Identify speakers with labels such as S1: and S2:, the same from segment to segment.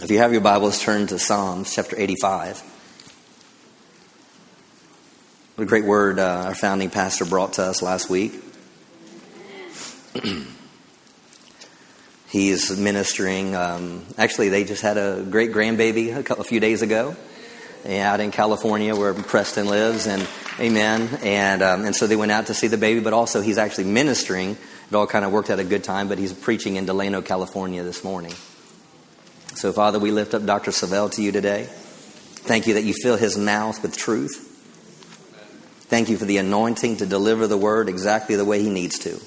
S1: If you have your Bibles, turn to Psalms chapter 85. What a great word uh, our founding pastor brought to us last week. He's ministering. Um, actually, they just had a great grandbaby a, couple, a few days ago out in California where Preston lives, and amen. And, um, and so they went out to see the baby, but also he's actually ministering. It all kind of worked out a good time, but he's preaching in Delano, California this morning. So, Father, we lift up Dr. Savell to you today. Thank you that you fill his mouth with truth. Thank you for the anointing to deliver the word exactly the way he needs to.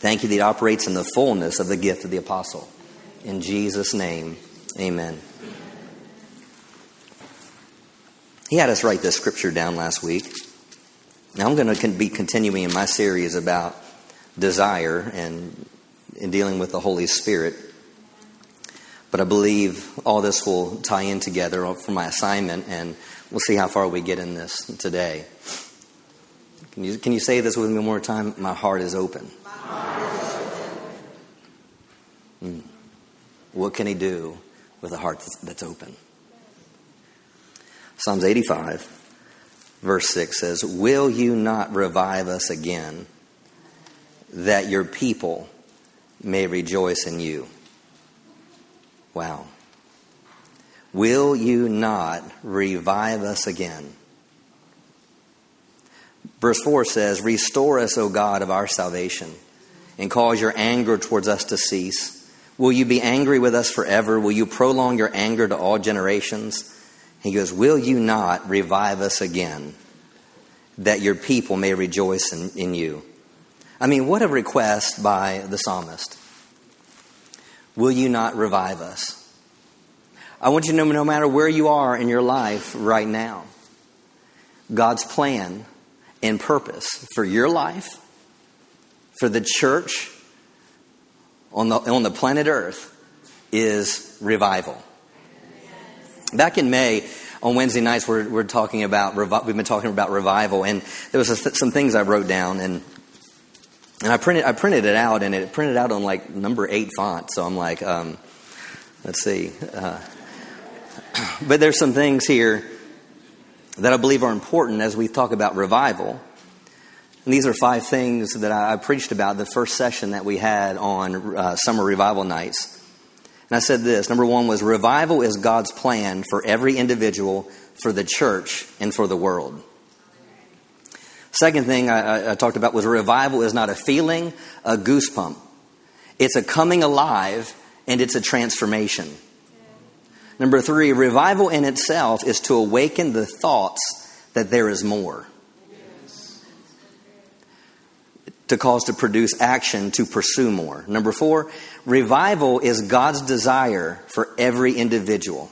S1: Thank you that he operates in the fullness of the gift of the apostle. In Jesus' name, amen. He had us write this scripture down last week. Now I'm going to be continuing in my series about desire and in dealing with the Holy Spirit. But I believe all this will tie in together for my assignment, and we'll see how far we get in this today. Can you, can you say this with me one more time? My heart is open. Hmm. What can he do with a heart that's open? Psalms 85, verse 6 says, Will you not revive us again, that your people may rejoice in you? Wow. Will you not revive us again? Verse 4 says, Restore us, O God of our salvation, and cause your anger towards us to cease. Will you be angry with us forever? Will you prolong your anger to all generations? He goes, Will you not revive us again, that your people may rejoice in, in you? I mean, what a request by the psalmist. Will you not revive us? I want you to know no matter where you are in your life right now, God's plan and purpose for your life, for the church on the, on the planet Earth, is revival. Back in May, on Wednesday nights, we're, we're talking about we've been talking about revival, and there was some things I wrote down, and and I printed I printed it out, and it printed out on like number eight font. So I'm like, um, let's see. Uh, but there's some things here that I believe are important as we talk about revival. And these are five things that I, preached about the first session that we had on uh, summer revival nights. And I said this number one was revival is God's plan for every individual, for the church, and for the world. Second thing I, I, talked about was revival is not a feeling, a goosebump. It's a coming alive and it's a transformation. Number three, revival in itself is to awaken the thoughts that there is more. To cause to produce action to pursue more. Number four, revival is God's desire for every individual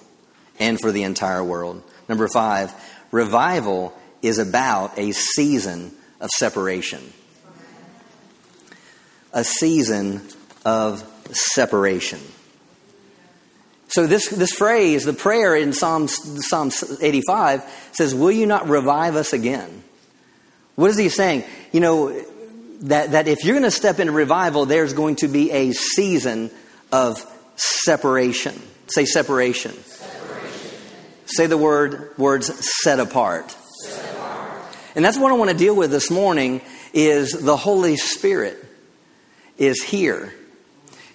S1: and for the entire world. Number five, revival is about a season of separation. A season of separation. So this, this phrase, the prayer in Psalms, Psalm 85 says, Will you not revive us again? What is he saying? You know, that, that if you're going to step into revival, there's going to be a season of separation. Say separation. separation. Say the word words set apart. And that's what I want to deal with this morning is the Holy Spirit is here.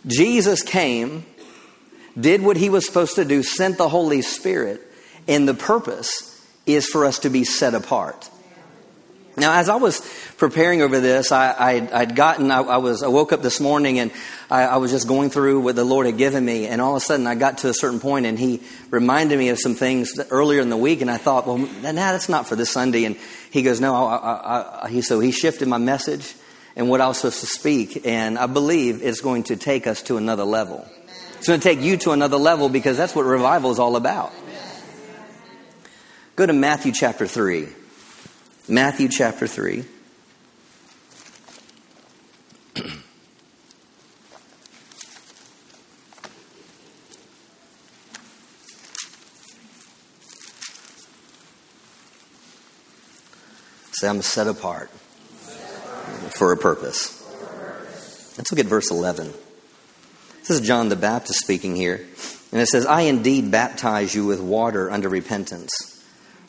S1: Jesus came did what he was supposed to do, sent the Holy Spirit, and the purpose is for us to be set apart. Now, as I was preparing over this, I, had gotten, I, I, was, I woke up this morning and I, I, was just going through what the Lord had given me, and all of a sudden I got to a certain point and He reminded me of some things earlier in the week, and I thought, well, nah, that's not for this Sunday. And He goes, no, I, he, so He shifted my message and what I was supposed to speak, and I believe it's going to take us to another level. It's going to take you to another level because that's what revival is all about. Go to Matthew chapter 3. Matthew chapter 3. Say, I'm set apart for a purpose. Let's look at verse 11. This is John the Baptist speaking here. And it says, I indeed baptize you with water under repentance.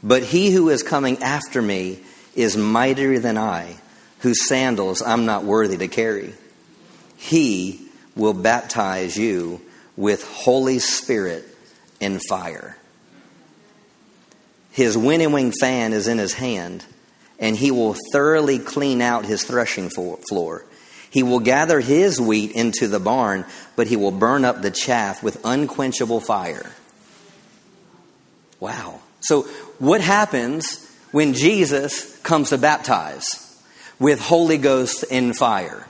S1: But he who is coming after me is mightier than I, whose sandals I'm not worthy to carry. He will baptize you with Holy Spirit and fire. His winnowing fan is in his hand, and he will thoroughly clean out his threshing floor. He will gather his wheat into the barn, but he will burn up the chaff with unquenchable fire. Wow. So, what happens when Jesus comes to baptize with Holy Ghost and fire?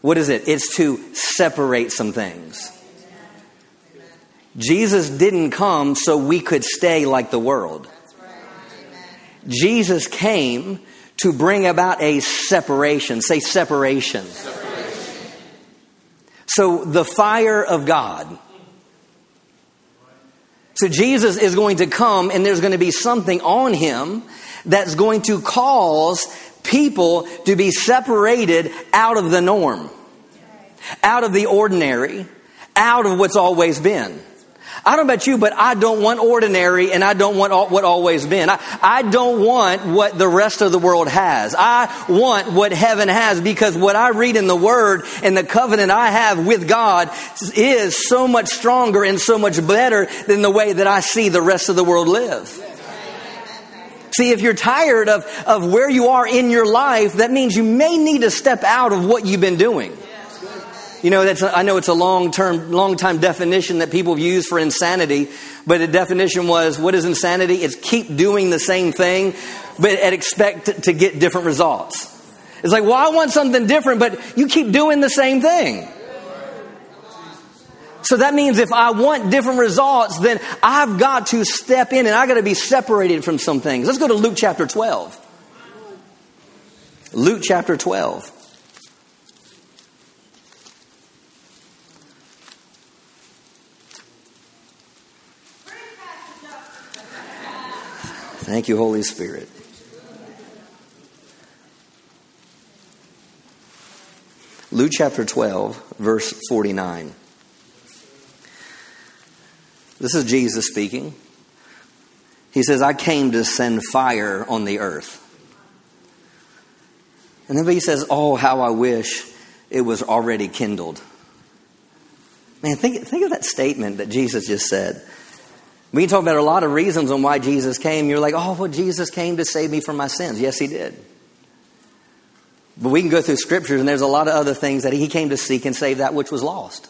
S1: What is it? It's to separate some things. Jesus didn't come so we could stay like the world. Jesus came to bring about a separation. Say separation. separation. So the fire of God. So Jesus is going to come and there's going to be something on him that's going to cause people to be separated out of the norm, out of the ordinary, out of what's always been. I don't know about you, but I don't want ordinary and I don't want what always been. I, I don't want what the rest of the world has. I want what heaven has because what I read in the Word and the covenant I have with God is so much stronger and so much better than the way that I see the rest of the world live. See, if you're tired of, of where you are in your life, that means you may need to step out of what you've been doing. You know, that's I know it's a long term, long time definition that people used for insanity, but the definition was what is insanity? It's keep doing the same thing, but expect to get different results. It's like, well, I want something different, but you keep doing the same thing. So that means if I want different results, then I've got to step in and I've got to be separated from some things. Let's go to Luke chapter 12. Luke chapter 12. Thank you, Holy Spirit. Luke chapter 12, verse 49. This is Jesus speaking. He says, I came to send fire on the earth. And then he says, Oh, how I wish it was already kindled. Man, think, think of that statement that Jesus just said. We can talk about a lot of reasons on why Jesus came. You're like, oh, well, Jesus came to save me from my sins. Yes, he did. But we can go through scriptures, and there's a lot of other things that he came to seek and save that which was lost.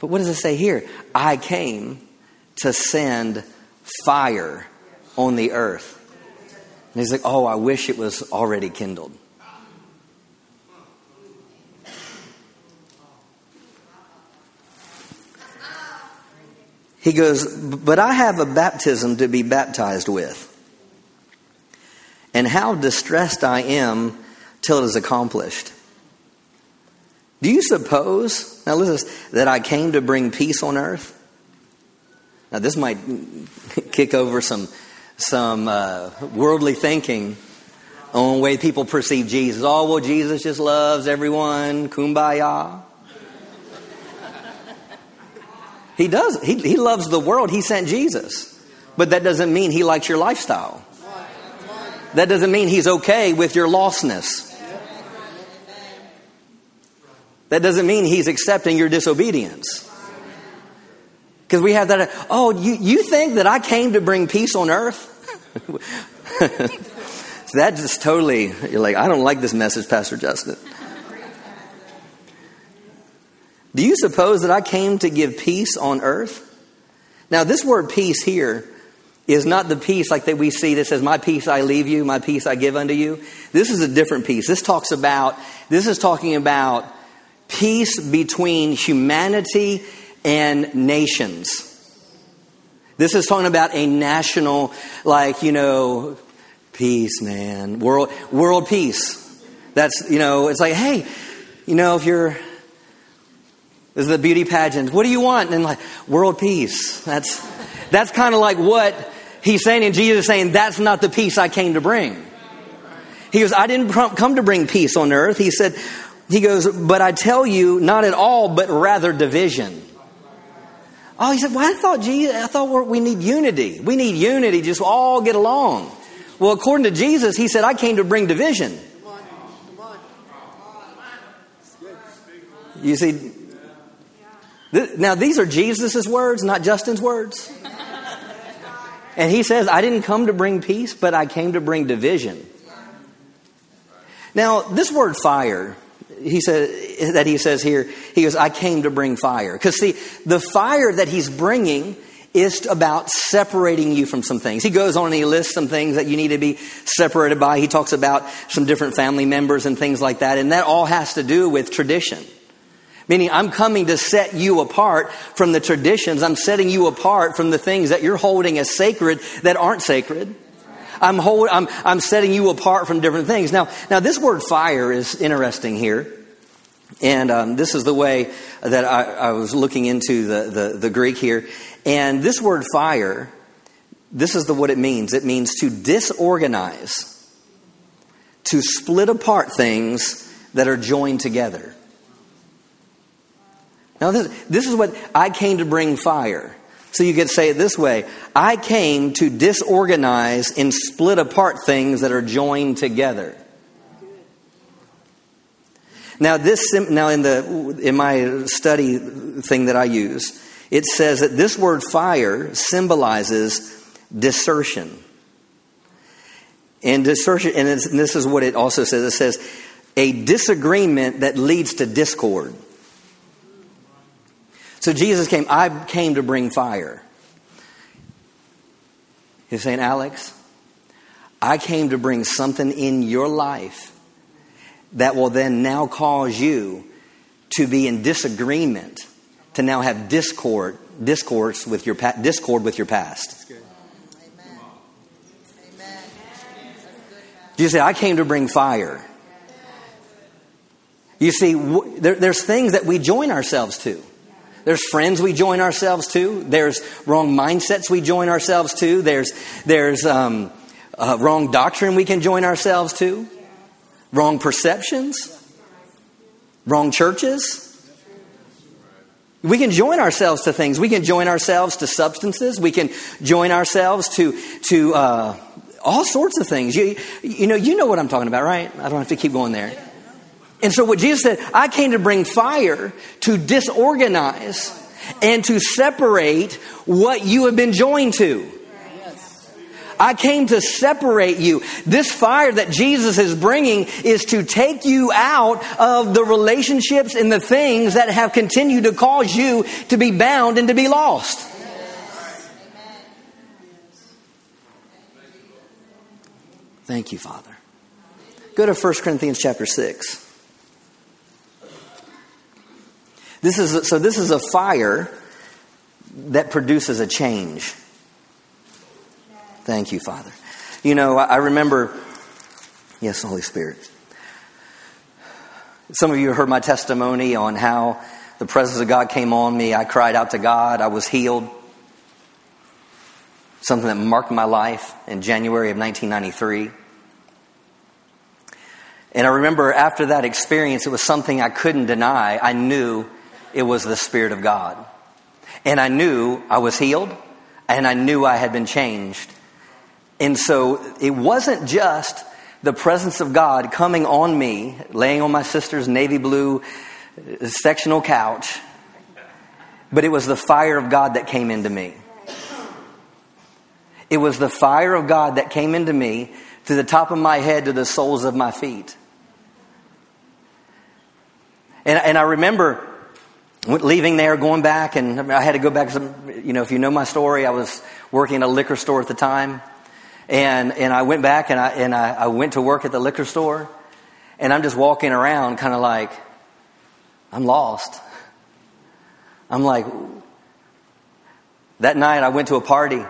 S1: But what does it say here? I came to send fire on the earth. And he's like, oh, I wish it was already kindled. He goes, But I have a baptism to be baptized with. And how distressed I am till it is accomplished. Do you suppose, now listen, that I came to bring peace on earth? Now, this might kick over some, some uh, worldly thinking on the way people perceive Jesus. Oh, well, Jesus just loves everyone, kumbaya. He does. He, he loves the world. He sent Jesus. But that doesn't mean he likes your lifestyle. That doesn't mean he's okay with your lostness. That doesn't mean he's accepting your disobedience. Because we have that, oh, you, you think that I came to bring peace on earth? that just totally, you're like, I don't like this message, Pastor Justin. Do you suppose that I came to give peace on earth? Now, this word peace here is not the peace like that we see that says, My peace I leave you, my peace I give unto you. This is a different peace. This talks about, this is talking about peace between humanity and nations. This is talking about a national, like, you know, peace, man. World, world peace. That's, you know, it's like, hey, you know, if you're is the beauty pageant. What do you want? And like, world peace. That's, that's kind of like what he's saying, and Jesus is saying, that's not the peace I came to bring. He goes, I didn't come to bring peace on earth. He said, He goes, But I tell you, not at all, but rather division. Oh, he said, Well, I thought, Jesus, I thought we need unity. We need unity, just all get along. Well, according to Jesus, he said, I came to bring division. You see, now these are Jesus' words, not Justin's words. And he says, I didn't come to bring peace, but I came to bring division. Now, this word fire, he said that he says here, he goes, I came to bring fire. Because see, the fire that he's bringing is about separating you from some things. He goes on and he lists some things that you need to be separated by. He talks about some different family members and things like that. And that all has to do with tradition. Meaning, I'm coming to set you apart from the traditions. I'm setting you apart from the things that you're holding as sacred that aren't sacred. I'm, hold, I'm, I'm setting you apart from different things. Now, now this word fire is interesting here. And um, this is the way that I, I was looking into the, the, the, Greek here. And this word fire, this is the, what it means it means to disorganize, to split apart things that are joined together. Now, this, this is what I came to bring fire. So you could say it this way I came to disorganize and split apart things that are joined together. Now, this now in the in my study thing that I use, it says that this word fire symbolizes desertion. And desertion, and this is what it also says. It says a disagreement that leads to discord. So Jesus came, I came to bring fire. He's saying, Alex, I came to bring something in your life that will then now cause you to be in disagreement, to now have discord, discourse with your discord with your past. You say, I came to bring fire. You see, there, there's things that we join ourselves to. There's friends we join ourselves to. There's wrong mindsets we join ourselves to. There's, there's um, uh, wrong doctrine we can join ourselves to. Wrong perceptions. Wrong churches. We can join ourselves to things. We can join ourselves to substances. We can join ourselves to, to uh, all sorts of things. You, you, know, you know what I'm talking about, right? I don't have to keep going there. And so what Jesus said, I came to bring fire to disorganize and to separate what you have been joined to. I came to separate you. This fire that Jesus is bringing is to take you out of the relationships and the things that have continued to cause you to be bound and to be lost. Thank you, Father. Go to 1 Corinthians chapter 6. This is a, so this is a fire that produces a change. Thank you, Father. You know, I remember, yes, Holy Spirit. Some of you heard my testimony on how the presence of God came on me. I cried out to God. I was healed. Something that marked my life in January of 1993. And I remember after that experience, it was something I couldn't deny. I knew it was the Spirit of God. And I knew I was healed and I knew I had been changed. And so it wasn't just the presence of God coming on me, laying on my sister's navy blue uh, sectional couch, but it was the fire of God that came into me. It was the fire of God that came into me to the top of my head to the soles of my feet. And, and I remember leaving there, going back, and I had to go back. You know, if you know my story, I was working at a liquor store at the time, and and I went back and I and I, I went to work at the liquor store, and I'm just walking around, kind of like I'm lost. I'm like that night I went to a party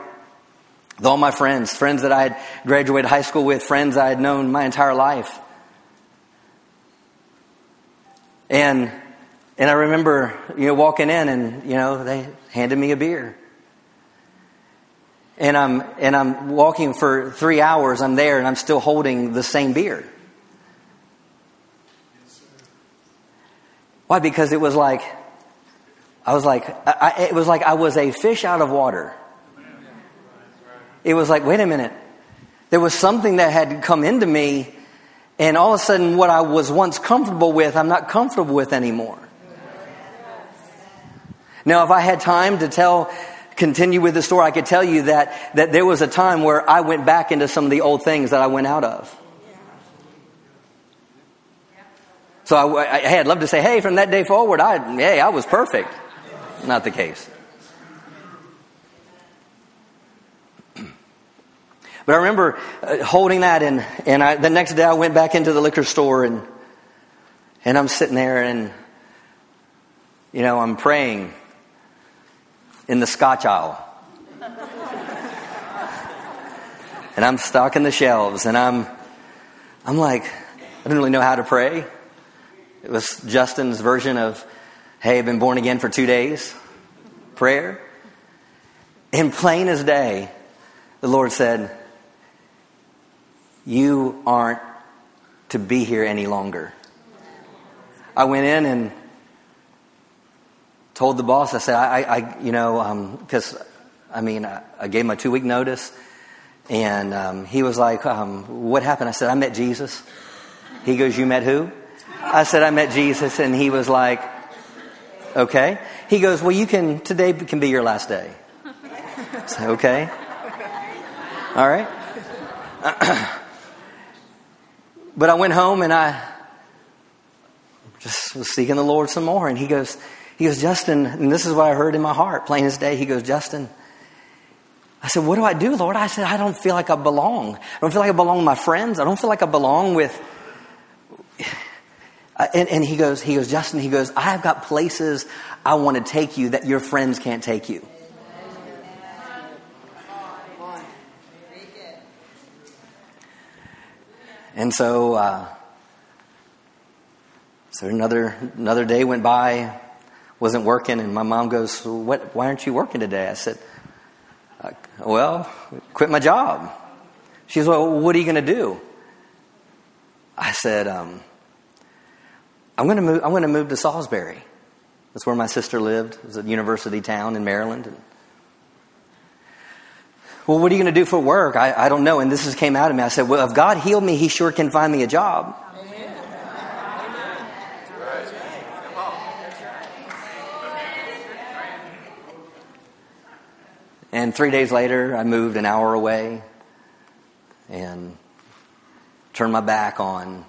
S1: with all my friends, friends that I had graduated high school with, friends I had known my entire life, and and I remember, you know, walking in and, you know, they handed me a beer. And I'm, and I'm walking for three hours, I'm there and I'm still holding the same beer. Why? Because it was like, I was like, I, it was like I was a fish out of water. It was like, wait a minute. There was something that had come into me, and all of a sudden, what I was once comfortable with, I'm not comfortable with anymore. Now, if I had time to tell, continue with the story, I could tell you that, that there was a time where I went back into some of the old things that I went out of. So I, I, hey, I'd love to say, hey, from that day forward, I, hey, I was perfect. Not the case. But I remember uh, holding that, and, and I, the next day I went back into the liquor store, and, and I'm sitting there, and, you know, I'm praying in the scotch aisle. and I'm stocking the shelves, and I'm, I'm like, I didn't really know how to pray. It was Justin's version of, hey, I've been born again for two days prayer. And plain as day, the Lord said, You aren't to be here any longer. I went in and told the boss, I said, I, I you know, because, um, I mean, I, I, gave a two week notice. And um, he was like, um, What happened? I said, I met Jesus. He goes, You met who? I said, I met Jesus. And he was like, Okay. He goes, Well, you can, today can be your last day. Said, Okay. All right. but I went home and I just was seeking the Lord some more. And he goes, he goes, Justin, and this is what I heard in my heart, plain as day. He goes, Justin, I said, What do I do, Lord? I said, I don't feel like I belong. I don't feel like I belong with my friends. I don't feel like I belong with. And, and he goes, he goes, Justin, he goes, I've got places I want to take you that your friends can't take you. And so, uh, so another another day went by wasn't working, and my mom goes, "What? Why aren't you working today?" I said, uh, "Well, quit my job." She says, "Well, what are you going to do?" I said, um, "I'm going to move. I'm going to move to Salisbury. That's where my sister lived. It was a university town in Maryland." And, well, what are you going to do for work? I, I don't know. And this came out of me. I said, "Well, if God healed me, He sure can find me a job." And three days later, I moved an hour away and turned my back on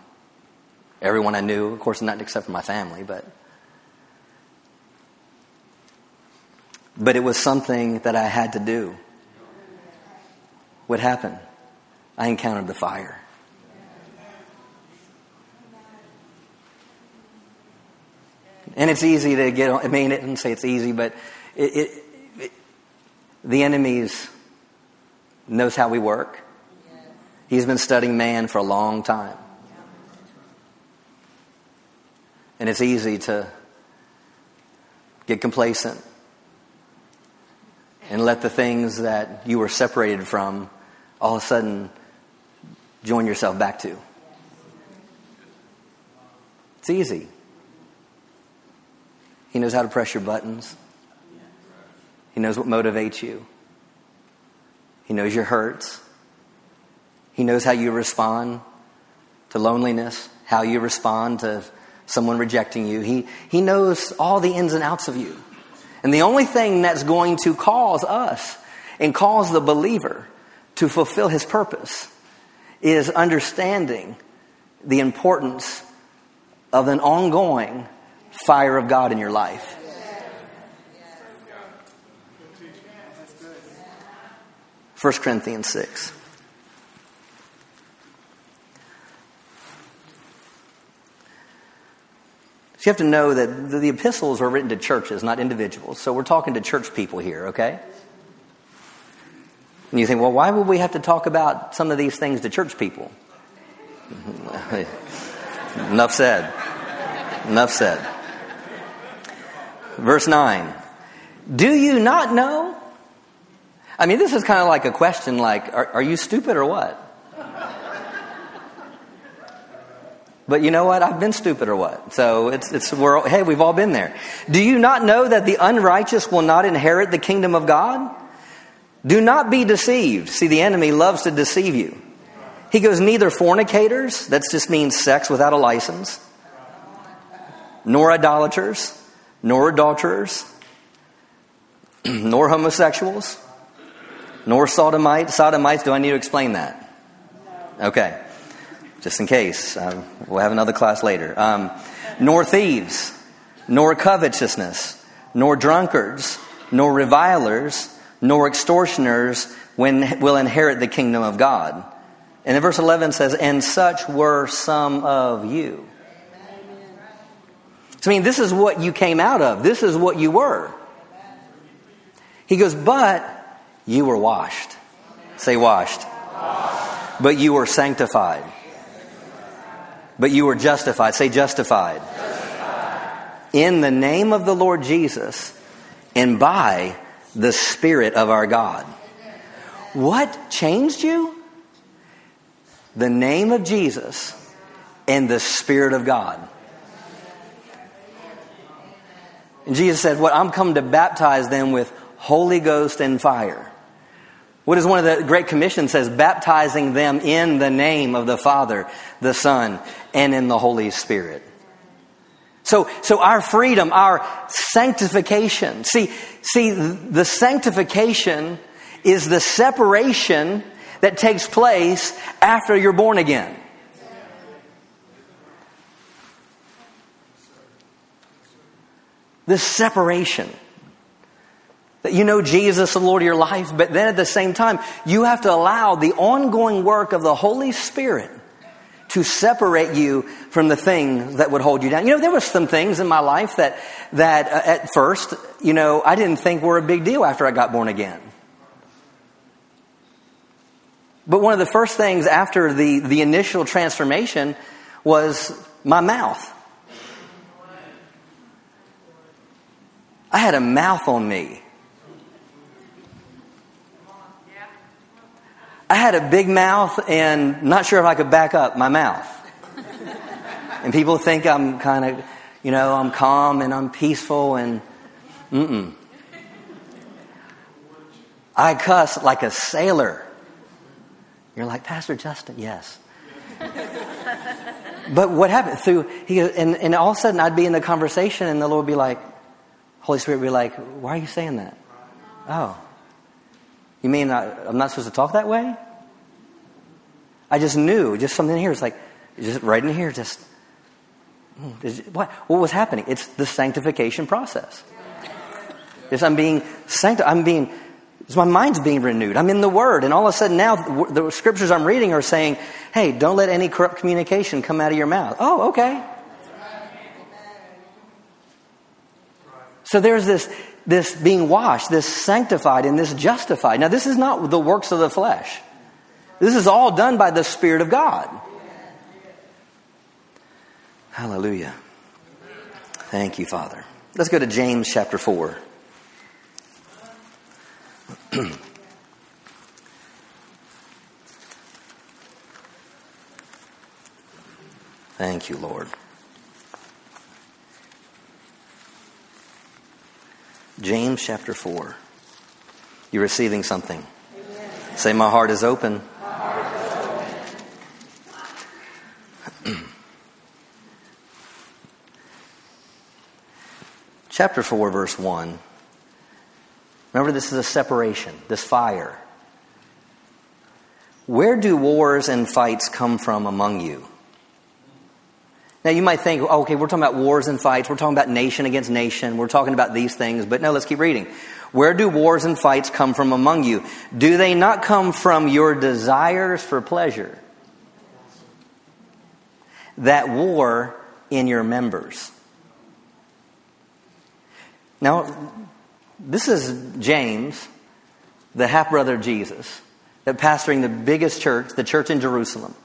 S1: everyone I knew. Of course, not except for my family, but. But it was something that I had to do. What happened? I encountered the fire. And it's easy to get. I mean, it didn't say it's easy, but it, it the enemy knows how we work. He's been studying man for a long time. And it's easy to get complacent and let the things that you were separated from all of a sudden join yourself back to. It's easy. He knows how to press your buttons. He knows what motivates you. He knows your hurts. He knows how you respond to loneliness, how you respond to someone rejecting you. He, he knows all the ins and outs of you. And the only thing that's going to cause us and cause the believer to fulfill his purpose is understanding the importance of an ongoing fire of God in your life. 1 Corinthians 6. So you have to know that the epistles are written to churches, not individuals. So we're talking to church people here, okay? And you think, well, why would we have to talk about some of these things to church people? Enough said. Enough said. Verse 9. Do you not know I mean, this is kind of like a question like, are, are you stupid or what? But you know what? I've been stupid or what? So it's, it's, we're, hey, we've all been there. Do you not know that the unrighteous will not inherit the kingdom of God? Do not be deceived. See, the enemy loves to deceive you. He goes, neither fornicators, that just means sex without a license, nor idolaters, nor adulterers, nor homosexuals, nor sodomites. Sodomites, do I need to explain that? Okay, just in case. Um, we'll have another class later. Um, nor thieves, nor covetousness, nor drunkards, nor revilers, nor extortioners when, will inherit the kingdom of God. And then verse 11 says, And such were some of you. So, I mean, this is what you came out of. This is what you were. He goes, But you were washed. Say, washed. But you were sanctified. But you were justified. Say, justified. justified. In the name of the Lord Jesus and by the Spirit of our God. What changed you? The name of Jesus and the Spirit of God. And Jesus said, What I'm come to baptize them with Holy Ghost and fire. What is one of the Great Commissions says? Baptizing them in the name of the Father, the Son, and in the Holy Spirit. So, so our freedom, our sanctification. See, see, the sanctification is the separation that takes place after you're born again. This separation. That you know Jesus, the Lord of your life, but then at the same time, you have to allow the ongoing work of the Holy Spirit to separate you from the things that would hold you down. You know, there were some things in my life that, that uh, at first, you know, I didn't think were a big deal after I got born again. But one of the first things after the, the initial transformation was my mouth. I had a mouth on me. I had a big mouth and not sure if I could back up my mouth. and people think I'm kind of, you know, I'm calm and I'm peaceful and, mm-mm. I cuss like a sailor. You're like, Pastor Justin, yes. but what happened through, he, and, and all of a sudden I'd be in the conversation and the Lord would be like, Holy Spirit would be like, why are you saying that? Oh. You mean I'm not supposed to talk that way? I just knew, just something here. It's like, just right in here, just, hmm, what, what was happening? It's the sanctification process. Yes, I'm being sanctified. I'm being, my mind's being renewed. I'm in the Word. And all of a sudden now, the scriptures I'm reading are saying, hey, don't let any corrupt communication come out of your mouth. Oh, okay. So there's this, this being washed, this sanctified, and this justified. Now, this is not the works of the flesh. This is all done by the Spirit of God. Hallelujah. Thank you, Father. Let's go to James chapter 4. Thank you, Lord. James chapter 4. You're receiving something. Amen. Say, My heart is open. chapter 4, verse 1. Remember, this is a separation, this fire. Where do wars and fights come from among you? Now, you might think, okay, we're talking about wars and fights. We're talking about nation against nation. We're talking about these things. But no, let's keep reading. Where do wars and fights come from among you? Do they not come from your desires for pleasure that war in your members? Now, this is James, the half brother of Jesus, that pastoring the biggest church, the church in Jerusalem.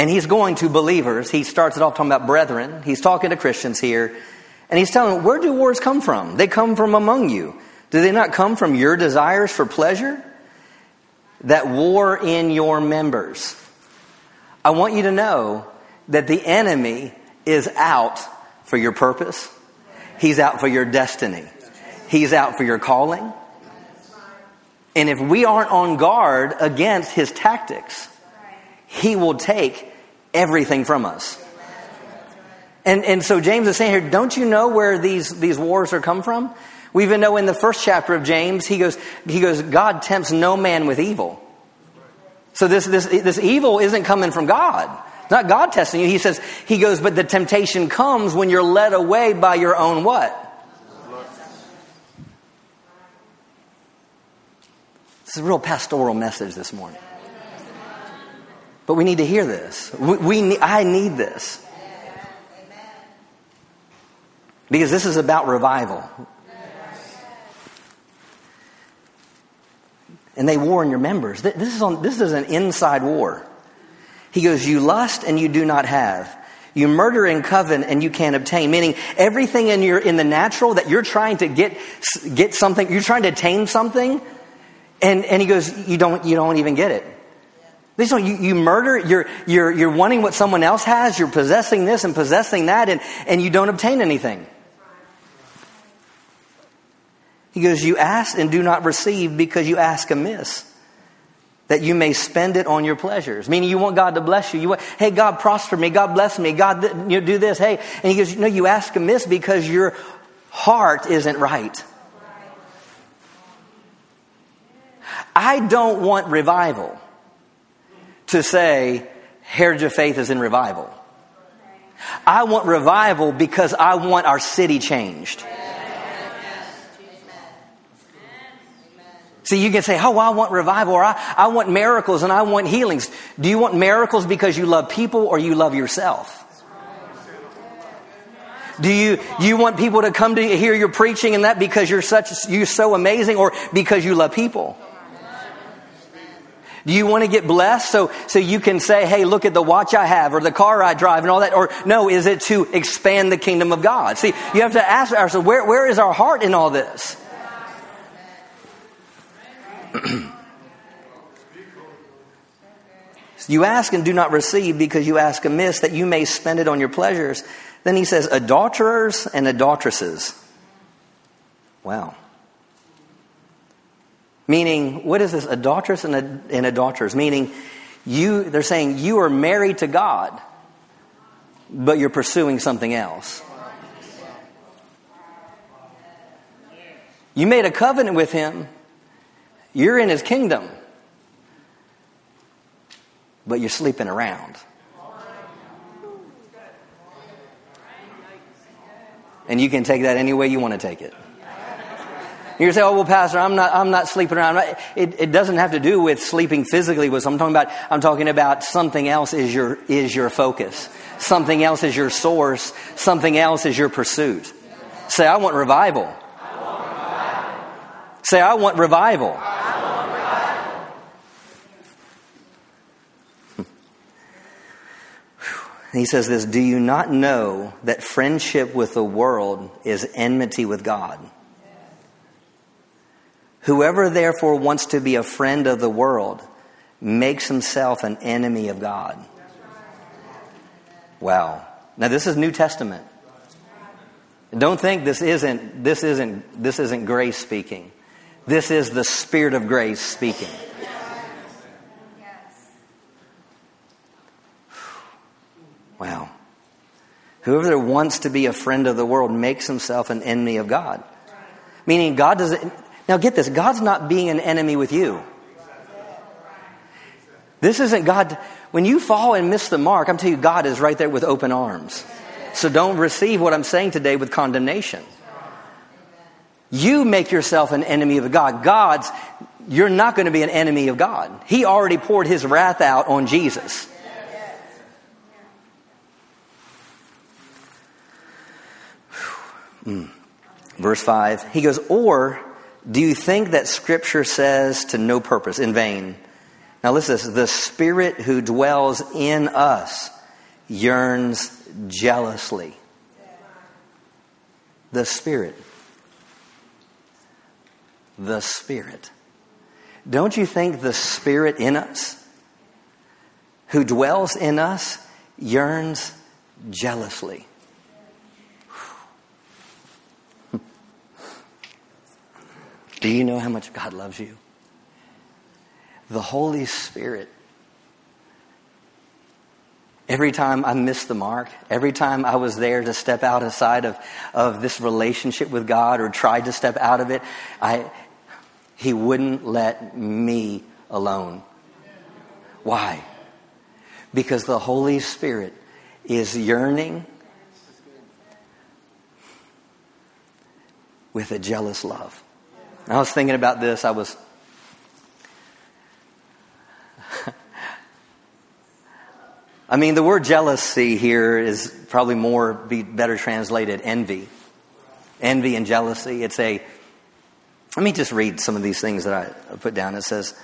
S1: And he's going to believers. He starts it off talking about brethren. He's talking to Christians here. And he's telling them, where do wars come from? They come from among you. Do they not come from your desires for pleasure? That war in your members. I want you to know that the enemy is out for your purpose. He's out for your destiny. He's out for your calling. And if we aren't on guard against his tactics, he will take everything from us. And, and so James is saying here, don't you know where these, these wars are come from? We even know in the first chapter of James, he goes, he goes, God tempts no man with evil. So this, this, this evil isn't coming from God. It's not God testing you. He says, he goes, but the temptation comes when you're led away by your own what? It's a real pastoral message this morning. But we need to hear this. We, we I need this. Because this is about revival. And they warn your members. This is, on, this is an inside war. He goes, You lust and you do not have. You murder and covet and you can't obtain. Meaning everything in your in the natural that you're trying to get get something, you're trying to attain something, and, and he goes, You don't you don't even get it. This you, you murder, you're, you're, you're wanting what someone else has, you're possessing this and possessing that, and, and you don't obtain anything. He goes, You ask and do not receive because you ask amiss, that you may spend it on your pleasures. Meaning, you want God to bless you. You want, hey, God, prosper me. God, bless me. God, you do this. Hey. And he goes, No, you ask amiss because your heart isn't right. I don't want revival to say, Heritage of Faith is in revival. I want revival because I want our city changed. See, you can say, oh, I want revival or I, I want miracles and I want healings. Do you want miracles because you love people or you love yourself? Do you, you want people to come to hear your preaching and that because you're such, you're so amazing or because you love people? Do you want to get blessed so, so you can say, hey, look at the watch I have or the car I drive and all that? Or no, is it to expand the kingdom of God? See, you have to ask ourselves, where, where is our heart in all this? you ask and do not receive because you ask amiss that you may spend it on your pleasures. Then he says, adulterers and adulteresses. Wow. Meaning, what is this? Adulteress and, and adulterers. Meaning, you, they're saying you are married to God, but you're pursuing something else. You made a covenant with him, you're in his kingdom, but you're sleeping around. And you can take that any way you want to take it. You say, "Oh well, Pastor, I'm not. I'm not sleeping around." It, it doesn't have to do with sleeping physically. With I'm talking about. I'm talking about something else is your is your focus. Something else is your source. Something else is your pursuit. Say, I want revival. I want revival. Say, I want revival. Hmm. he says this Do you not know that friendship with the world is enmity with God? Whoever therefore wants to be a friend of the world makes himself an enemy of God. Wow. Now this is New Testament. Don't think this isn't this isn't this isn't grace speaking. This is the spirit of grace speaking. Wow. Whoever wants to be a friend of the world makes himself an enemy of God. Meaning God doesn't now get this God's not being an enemy with you. This isn't God. When you fall and miss the mark, I'm telling you, God is right there with open arms. So don't receive what I'm saying today with condemnation. You make yourself an enemy of God. God's, you're not going to be an enemy of God. He already poured his wrath out on Jesus. Mm. Verse 5, he goes, Or do you think that Scripture says to no purpose, in vain? Now listen to this. The Spirit who dwells in us yearns jealously. The Spirit. The Spirit. Don't you think the Spirit in us, who dwells in us, yearns jealously. Do you know how much God loves you? The Holy Spirit. Every time I missed the mark, every time I was there to step out aside of, of this relationship with God or tried to step out of it, I, He wouldn't let me alone. Why? Because the Holy Spirit is yearning with a jealous love. And I was thinking about this. I was. I mean, the word jealousy here is probably more, be better translated envy. Envy and jealousy. It's a. Let me just read some of these things that I put down. It says,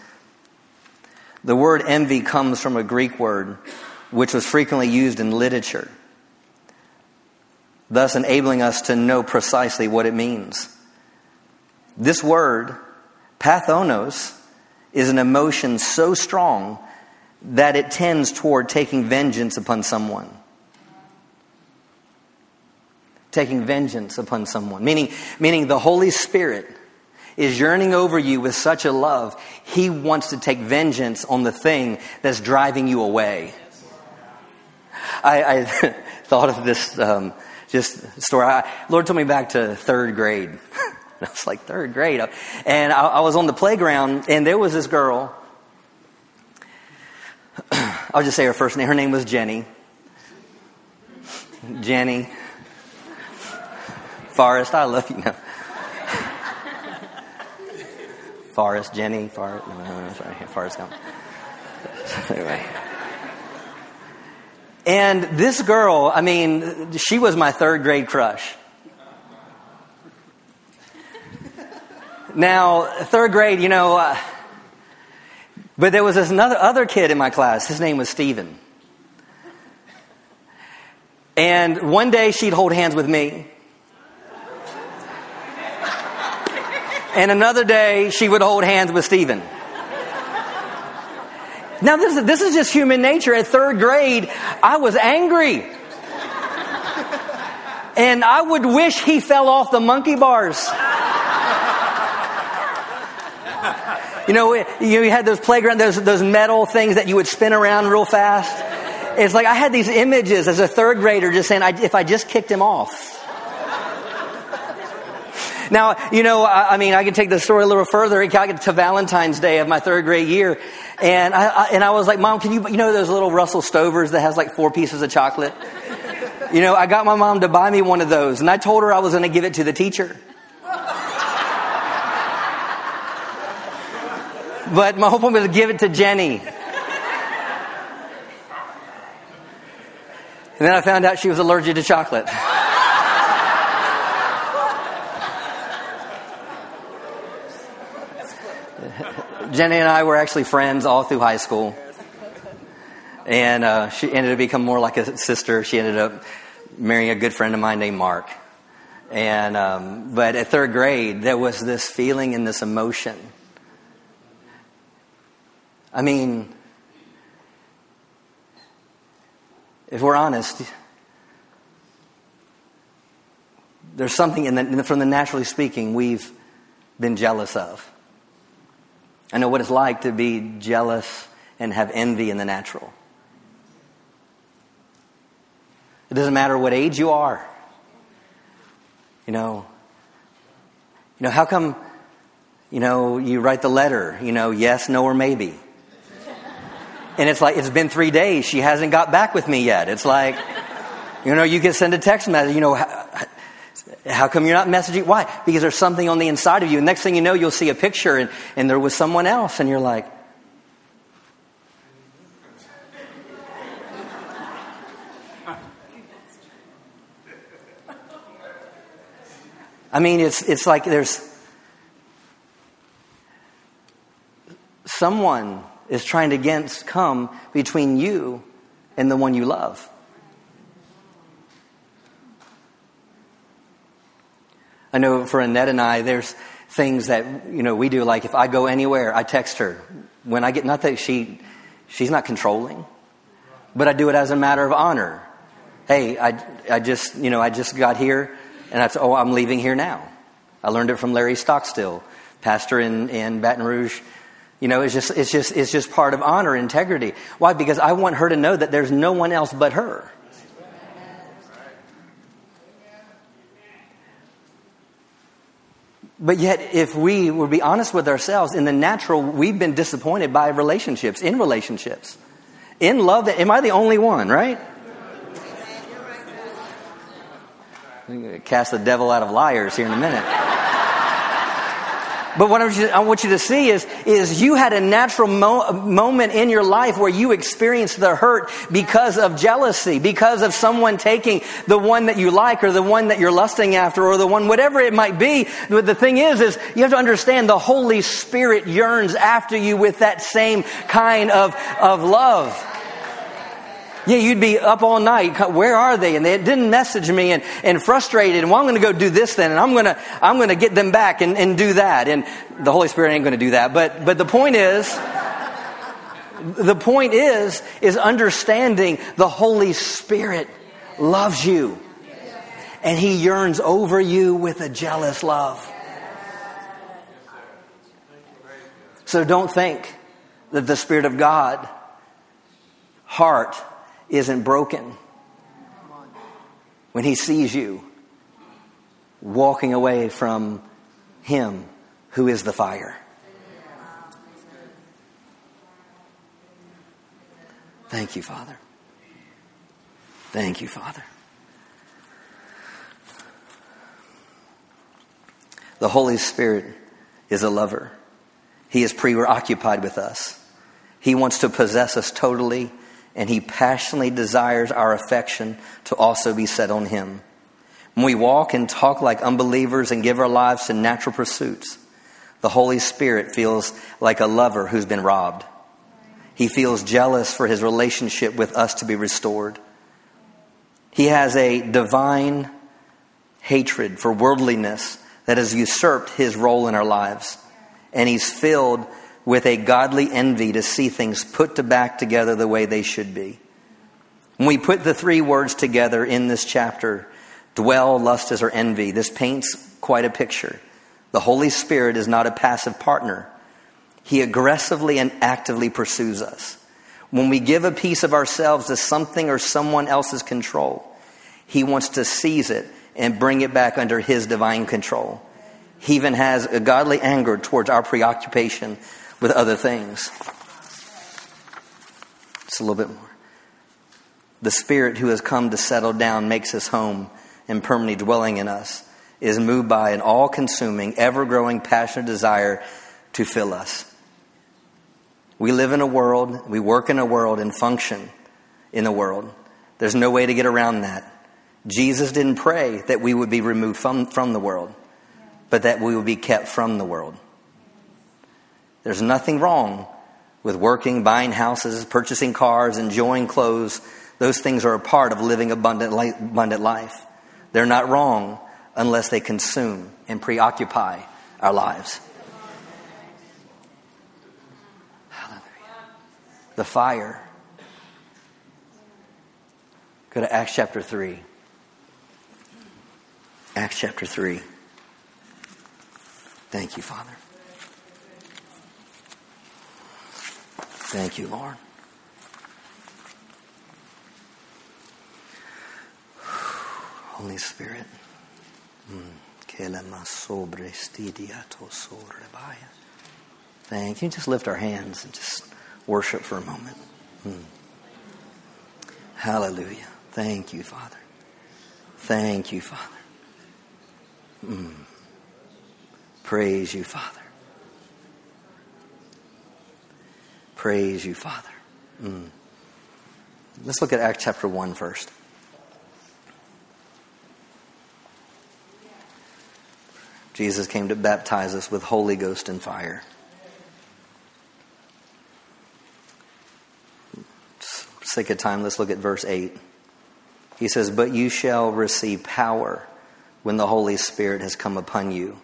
S1: the word envy comes from a Greek word which was frequently used in literature, thus enabling us to know precisely what it means. This word, pathonos, is an emotion so strong that it tends toward taking vengeance upon someone. Taking vengeance upon someone. Meaning, meaning the Holy Spirit is yearning over you with such a love, He wants to take vengeance on the thing that's driving you away. I, I thought of this um, just story. I, Lord took me back to third grade. I was like, third grade. And I, I was on the playground, and there was this girl. I'll just say her first name. Her name was Jenny. Jenny. Forrest, I love you. No. Forrest, Jenny, Forrest. No, no, no, sorry, Forrest anyway. And this girl, I mean, she was my third grade crush. Now, third grade, you know, uh, but there was this another other kid in my class. His name was Stephen. And one day she'd hold hands with me. And another day she would hold hands with Stephen. Now, this, this is just human nature. At third grade, I was angry. And I would wish he fell off the monkey bars. You know, you had those playground, those, those metal things that you would spin around real fast. It's like I had these images as a third grader just saying, if I just kicked him off. Now, you know, I, I, mean, I can take the story a little further. I got to Valentine's Day of my third grade year, and I, I, and I was like, Mom, can you, you know, those little Russell Stovers that has like four pieces of chocolate? You know, I got my mom to buy me one of those, and I told her I was going to give it to the teacher. But my hope was to give it to Jenny. And then I found out she was allergic to chocolate. Jenny and I were actually friends all through high school. And uh, she ended up becoming more like a sister. She ended up marrying a good friend of mine named Mark. And um, but at third grade, there was this feeling and this emotion. I mean, if we're honest, there's something in the, from the naturally speaking we've been jealous of. I know what it's like to be jealous and have envy in the natural. It doesn't matter what age you are. You know, you know, how come, you know, you write the letter, you know, yes, no, or maybe. And it's like, it's been three days. She hasn't got back with me yet. It's like, you know, you can send a text message, you know, how come you're not messaging? Why? Because there's something on the inside of you. And next thing you know, you'll see a picture and, and there was someone else, and you're like, I mean, it's, it's like there's someone is trying to get, come between you and the one you love. I know for Annette and I, there's things that, you know, we do. Like if I go anywhere, I text her. When I get, not that she, she's not controlling, but I do it as a matter of honor. Hey, I, I just, you know, I just got here and said, oh, I'm leaving here now. I learned it from Larry Stockstill, pastor in, in Baton Rouge. You know, it's just, it's just, it's just part of honor, integrity. Why? Because I want her to know that there's no one else but her. But yet, if we would be honest with ourselves, in the natural, we've been disappointed by relationships, in relationships. In love, am I the only one, right? Cast the devil out of liars here in a minute. But what I want you to see is, is you had a natural mo- moment in your life where you experienced the hurt because of jealousy, because of someone taking the one that you like or the one that you're lusting after or the one, whatever it might be. But the thing is, is you have to understand the Holy Spirit yearns after you with that same kind of, of love. Yeah, you'd be up all night. Where are they? And they didn't message me and, and frustrated. And well, I'm going to go do this then. And I'm going to, I'm going to get them back and, and do that. And the Holy Spirit ain't going to do that. But, but the point is, the point is, is understanding the Holy Spirit loves you. And He yearns over you with a jealous love. So don't think that the Spirit of God heart isn't broken when he sees you walking away from him who is the fire. Thank you, Father. Thank you, Father. The Holy Spirit is a lover. He is preoccupied with us. He wants to possess us totally and he passionately desires our affection to also be set on him. When we walk and talk like unbelievers and give our lives to natural pursuits, the Holy Spirit feels like a lover who's been robbed. He feels jealous for his relationship with us to be restored. He has a divine hatred for worldliness that has usurped his role in our lives. And he's filled with a godly envy to see things put to back together the way they should be. When we put the three words together in this chapter, dwell, lust is or envy, this paints quite a picture. The Holy Spirit is not a passive partner. He aggressively and actively pursues us. When we give a piece of ourselves to something or someone else's control, He wants to seize it and bring it back under His divine control. He even has a godly anger towards our preoccupation with other things. Just a little bit more. The Spirit who has come to settle down, makes his home, and permanently dwelling in us, is moved by an all consuming, ever growing, passionate desire to fill us. We live in a world, we work in a world, and function in a world. There's no way to get around that. Jesus didn't pray that we would be removed from, from the world, but that we would be kept from the world. There's nothing wrong with working, buying houses, purchasing cars, enjoying clothes. Those things are a part of living abundant, abundant life. They're not wrong unless they consume and preoccupy our lives. Hallelujah. The fire. Go to Acts chapter 3. Acts chapter 3. Thank you, Father. Thank you, Lord. Holy Spirit. Mm. Thank you. Just lift our hands and just worship for a moment. Mm. Hallelujah. Thank you, Father. Thank you, Father. Mm. Praise you, Father. Praise you, Father. Mm. Let's look at Acts chapter 1 first. Jesus came to baptize us with Holy Ghost and fire. sake of time, let's look at verse 8. He says, But you shall receive power when the Holy Spirit has come upon you,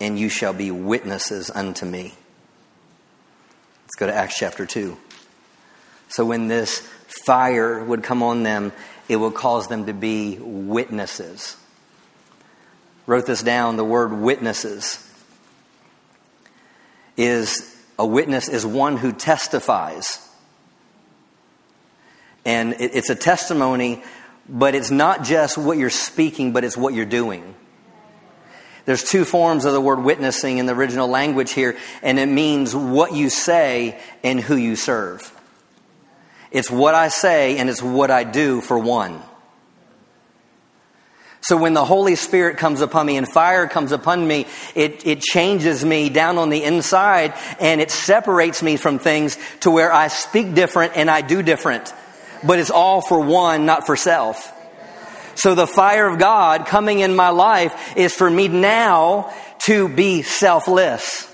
S1: and you shall be witnesses unto me Let's go to Acts chapter 2. So when this fire would come on them, it would cause them to be witnesses. Wrote this down the word witnesses is a witness is one who testifies. And it's a testimony, but it's not just what you're speaking, but it's what you're doing. There's two forms of the word witnessing in the original language here, and it means what you say and who you serve. It's what I say and it's what I do for one. So when the Holy Spirit comes upon me and fire comes upon me, it, it changes me down on the inside and it separates me from things to where I speak different and I do different. But it's all for one, not for self. So the fire of God coming in my life is for me now to be selfless.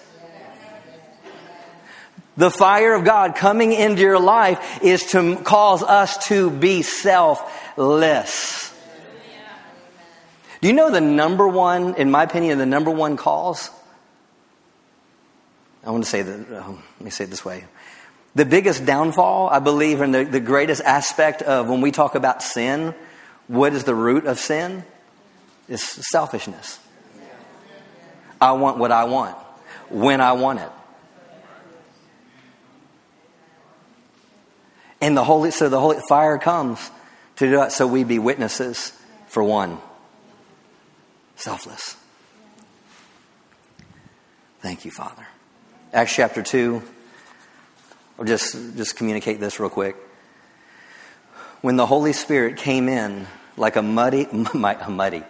S1: The fire of God coming into your life is to cause us to be selfless. Do you know the number one, in my opinion, the number one cause? I want to say that, um, let me say it this way. The biggest downfall, I believe, and the, the greatest aspect of when we talk about sin, what is the root of sin? Is selfishness. I want what I want, when I want it. And the Holy, so the Holy fire comes to do it so we be witnesses for one. Selfless. Thank you, Father. Acts chapter 2. I'll just, just communicate this real quick. When the Holy Spirit came in like a muddy, a muddy,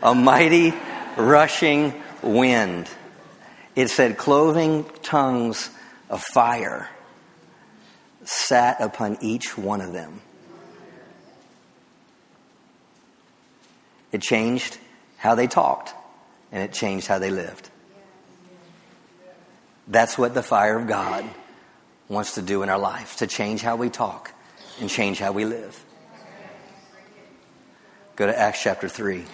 S1: a mighty rushing wind, it said clothing tongues of fire sat upon each one of them. It changed how they talked, and it changed how they lived. That's what the fire of God wants to do in our life to change how we talk and change how we live. Go to Acts chapter 3.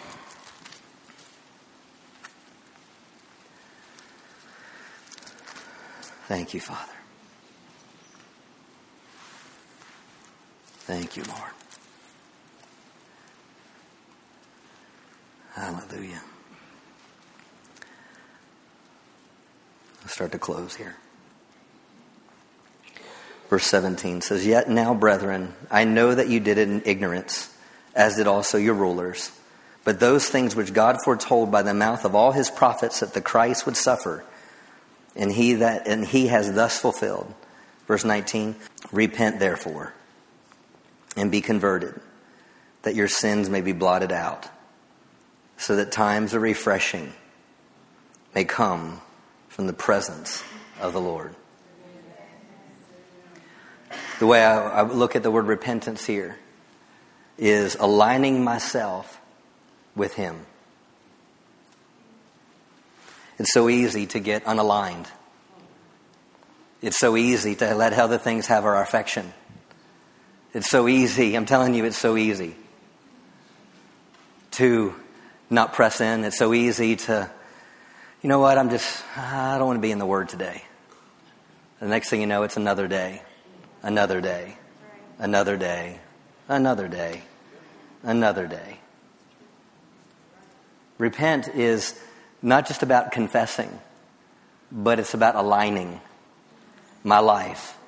S1: Thank you, Father. Thank you, Lord. Hallelujah. I'll start to close here. Verse 17 says, Yet now, brethren, I know that you did it in ignorance, as did also your rulers. But those things which God foretold by the mouth of all his prophets that the Christ would suffer, and he that and he has thus fulfilled. Verse 19, repent therefore and be converted, that your sins may be blotted out, so that times of refreshing may come from the presence of the Lord. The way I, I look at the word repentance here is aligning myself with Him. It's so easy to get unaligned. It's so easy to let other things have our affection. It's so easy. I'm telling you, it's so easy to not press in. It's so easy to, you know what, I'm just, I don't want to be in the Word today. The next thing you know, it's another day, another day, another day, another day, another day. Repent is not just about confessing, but it's about aligning my life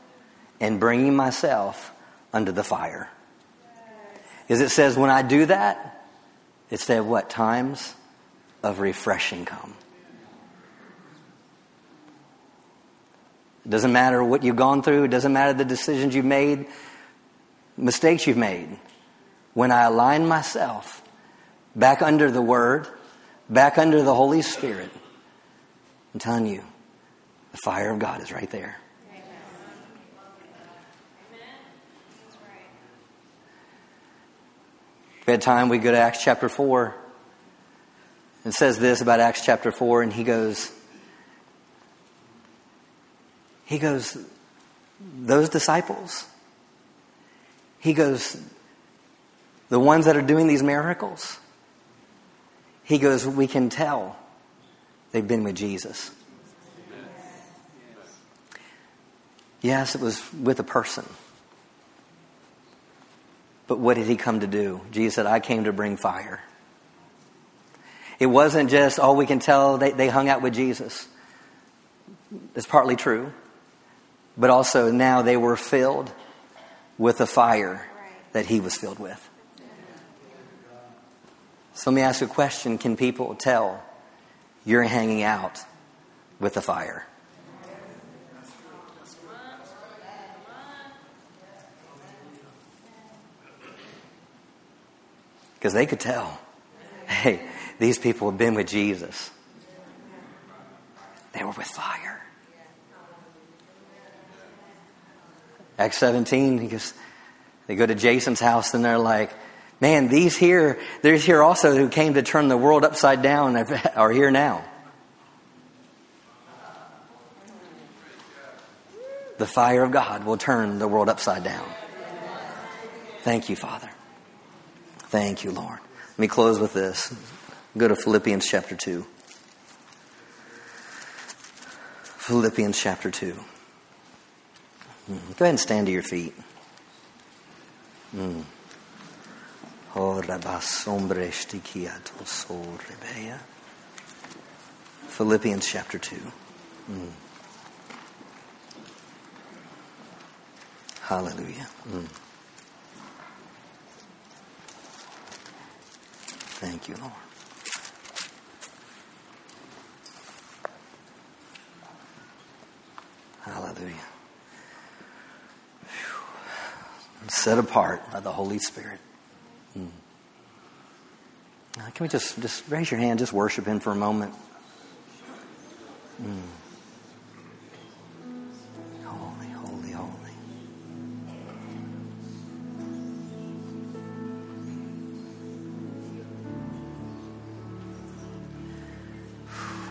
S1: and bringing myself under the fire. As it says, when I do that, it said what? Times of refreshing come. It doesn't matter what you've gone through, it doesn't matter the decisions you've made, mistakes you've made. When I align myself back under the Word, back under the Holy Spirit, I'm telling you, the fire of God is right there. had we go to Acts chapter 4. It says this about Acts chapter 4, and he goes, he goes, those disciples, he goes, the ones that are doing these miracles, he goes, we can tell they've been with Jesus. Yes, it was with a person. But what did he come to do? Jesus said, I came to bring fire. It wasn't just, oh, we can tell they, they hung out with Jesus. It's partly true. But also now they were filled with the fire that he was filled with. So let me ask you a question Can people tell you're hanging out with the fire? Because they could tell. Hey, these people have been with Jesus. They were with fire. Acts 17, he goes, they go to Jason's house and they're like, man, these here, there's here also who came to turn the world upside down are here now. The fire of God will turn the world upside down. Thank you, Father. Thank you, Lord. Let me close with this. Go to Philippians chapter 2. Philippians chapter 2. Mm. Go ahead and stand to your feet. Mm. Philippians chapter 2. Mm. Hallelujah. Mm. Thank you, Lord. Hallelujah. Set apart by the Holy Spirit. Mm. Can we just, just raise your hand, just worship Him for a moment? Mm. Holy, holy, holy.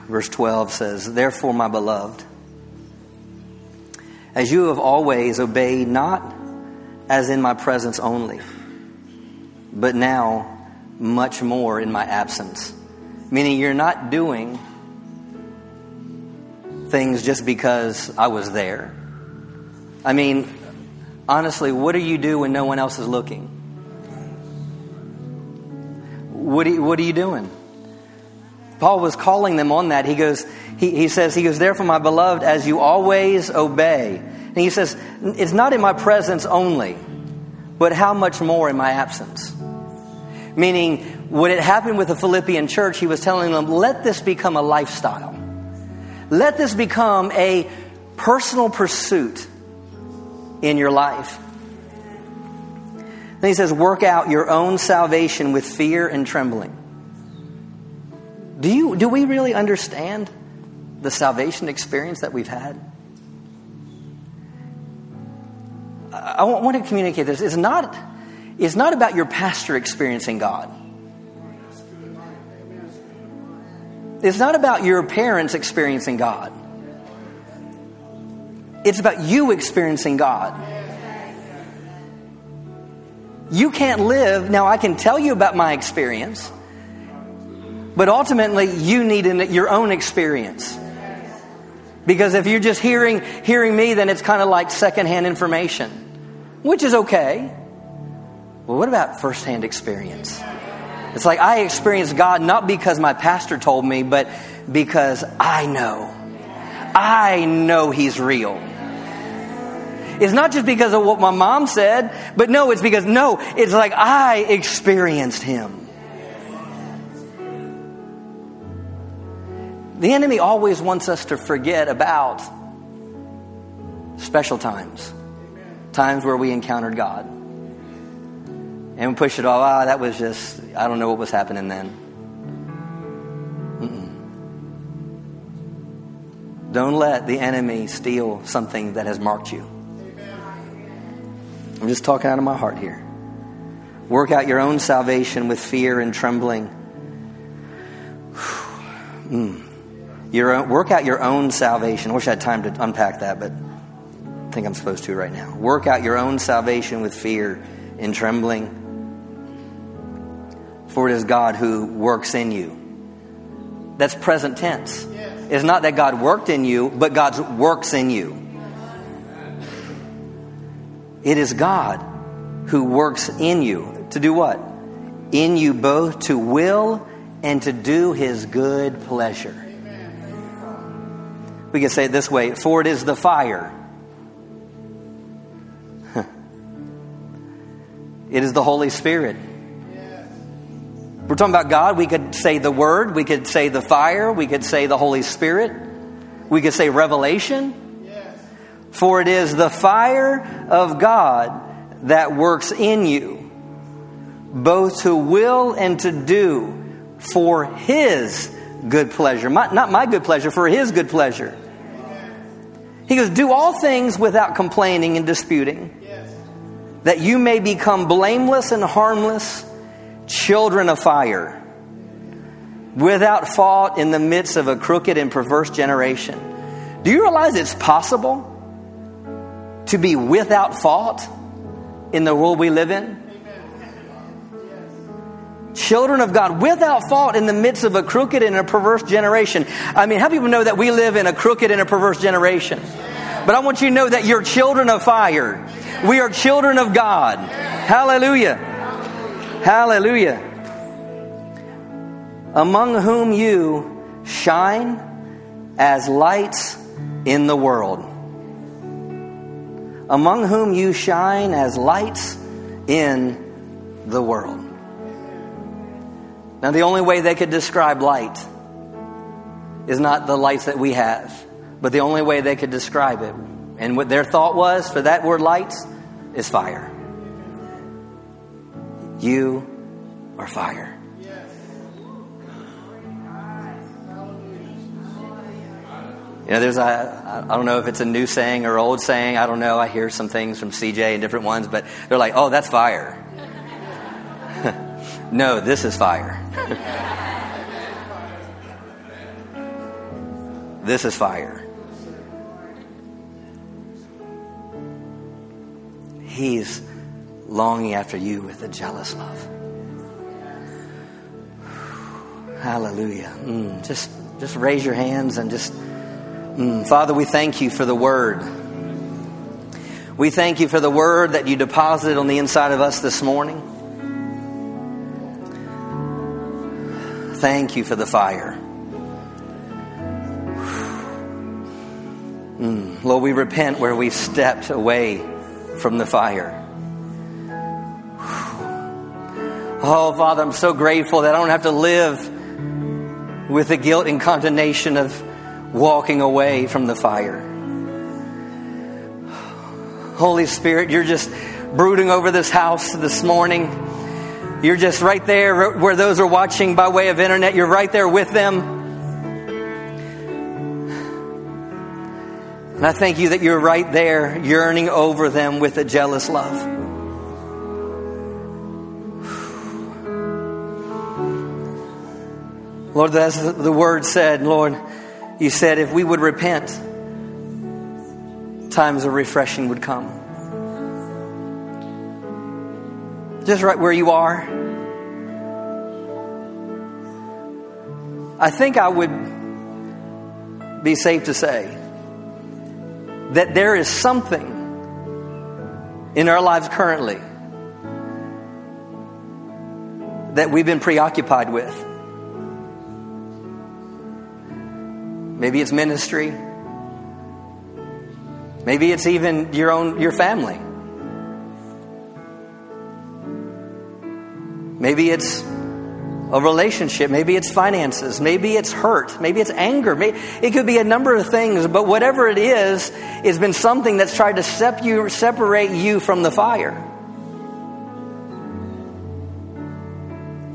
S1: Verse 12 says, Therefore, my beloved, as you have always obeyed, not as in my presence only, but now much more in my absence. Meaning you're not doing things just because I was there. I mean, honestly, what do you do when no one else is looking? What are you, what are you doing? Paul was calling them on that. He goes, he, he says, he goes, therefore, my beloved, as you always obey. And he says, it's not in my presence only, but how much more in my absence? Meaning, when it happened with the Philippian church, he was telling them, let this become a lifestyle. Let this become a personal pursuit in your life. Then he says, work out your own salvation with fear and trembling. Do, you, do we really understand the salvation experience that we've had? I want to communicate this. It's not, it's not about your pastor experiencing God. It's not about your parents experiencing God. It's about you experiencing God. You can't live, now I can tell you about my experience, but ultimately you need your own experience. Because if you're just hearing, hearing me, then it's kind of like secondhand information, which is okay. Well, what about firsthand experience? It's like I experienced God not because my pastor told me, but because I know. I know He's real. It's not just because of what my mom said, but no, it's because, no, it's like I experienced Him. The enemy always wants us to forget about special times, times where we encountered God. And we push it all, Ah, that was just, I don't know what was happening then. Mm-mm. Don't let the enemy steal something that has marked you. I'm just talking out of my heart here. Work out your own salvation with fear and trembling. Mm. Your own, work out your own salvation. I wish I had time to unpack that, but think I'm supposed to right now. Work out your own salvation with fear and trembling. For it is God who works in you. That's present tense. It's not that God worked in you, but God works in you. It is God who works in you. To do what? In you both to will and to do his good pleasure. We can say it this way For it is the fire. It is the Holy Spirit. We're talking about God. We could say the Word. We could say the fire. We could say the Holy Spirit. We could say revelation. Yes. For it is the fire of God that works in you, both to will and to do for His good pleasure. My, not my good pleasure, for His good pleasure. He goes, Do all things without complaining and disputing. That you may become blameless and harmless, children of fire without fault in the midst of a crooked and perverse generation. Do you realize it's possible to be without fault in the world we live in? Children of God without fault in the midst of a crooked and a perverse generation. I mean, how people know that we live in a crooked and a perverse generation? But I want you to know that you're children of fire. We are children of God. Hallelujah. Hallelujah among whom you shine as lights in the world. Among whom you shine as lights in the world. Now, the only way they could describe light is not the lights that we have, but the only way they could describe it, and what their thought was for that word lights, is fire. You are fire. You know, there's a, I don't know if it's a new saying or old saying. I don't know. I hear some things from CJ and different ones, but they're like, oh, that's fire. no, this is fire. this is fire. He's longing after you with a jealous love. Hallelujah. Mm, just, just raise your hands and just Mm, Father, we thank you for the word. We thank you for the word that you deposited on the inside of us this morning. Thank you for the fire. Mm, Lord, we repent where we've stepped away from the fire. Oh, Father, I'm so grateful that I don't have to live with the guilt and condemnation of walking away from the fire. Holy Spirit, you're just brooding over this house this morning. You're just right there where those are watching by way of internet. You're right there with them. And I thank you that you're right there yearning over them with a jealous love. Lord, as the word said, Lord, you said if we would repent, times of refreshing would come. Just right where you are. I think I would be safe to say that there is something in our lives currently that we've been preoccupied with. Maybe it's ministry. Maybe it's even your own your family. Maybe it's a relationship. Maybe it's finances. Maybe it's hurt. Maybe it's anger. Maybe, it could be a number of things, but whatever it is, it's been something that's tried to sep you, separate you from the fire.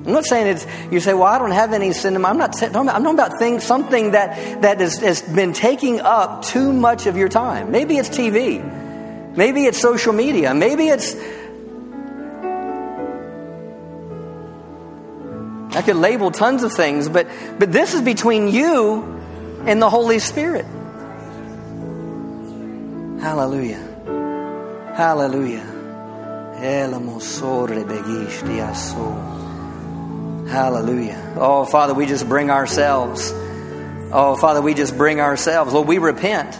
S1: I'm not saying it's, you say, well, I don't have any sin. I'm not I'm talking about things, something that, that is, has been taking up too much of your time. Maybe it's TV. Maybe it's social media. Maybe it's, I could label tons of things, but, but this is between you and the Holy Spirit. Hallelujah. Hallelujah. Hallelujah. Oh, Father, we just bring ourselves. Oh, Father, we just bring ourselves. Lord, we repent.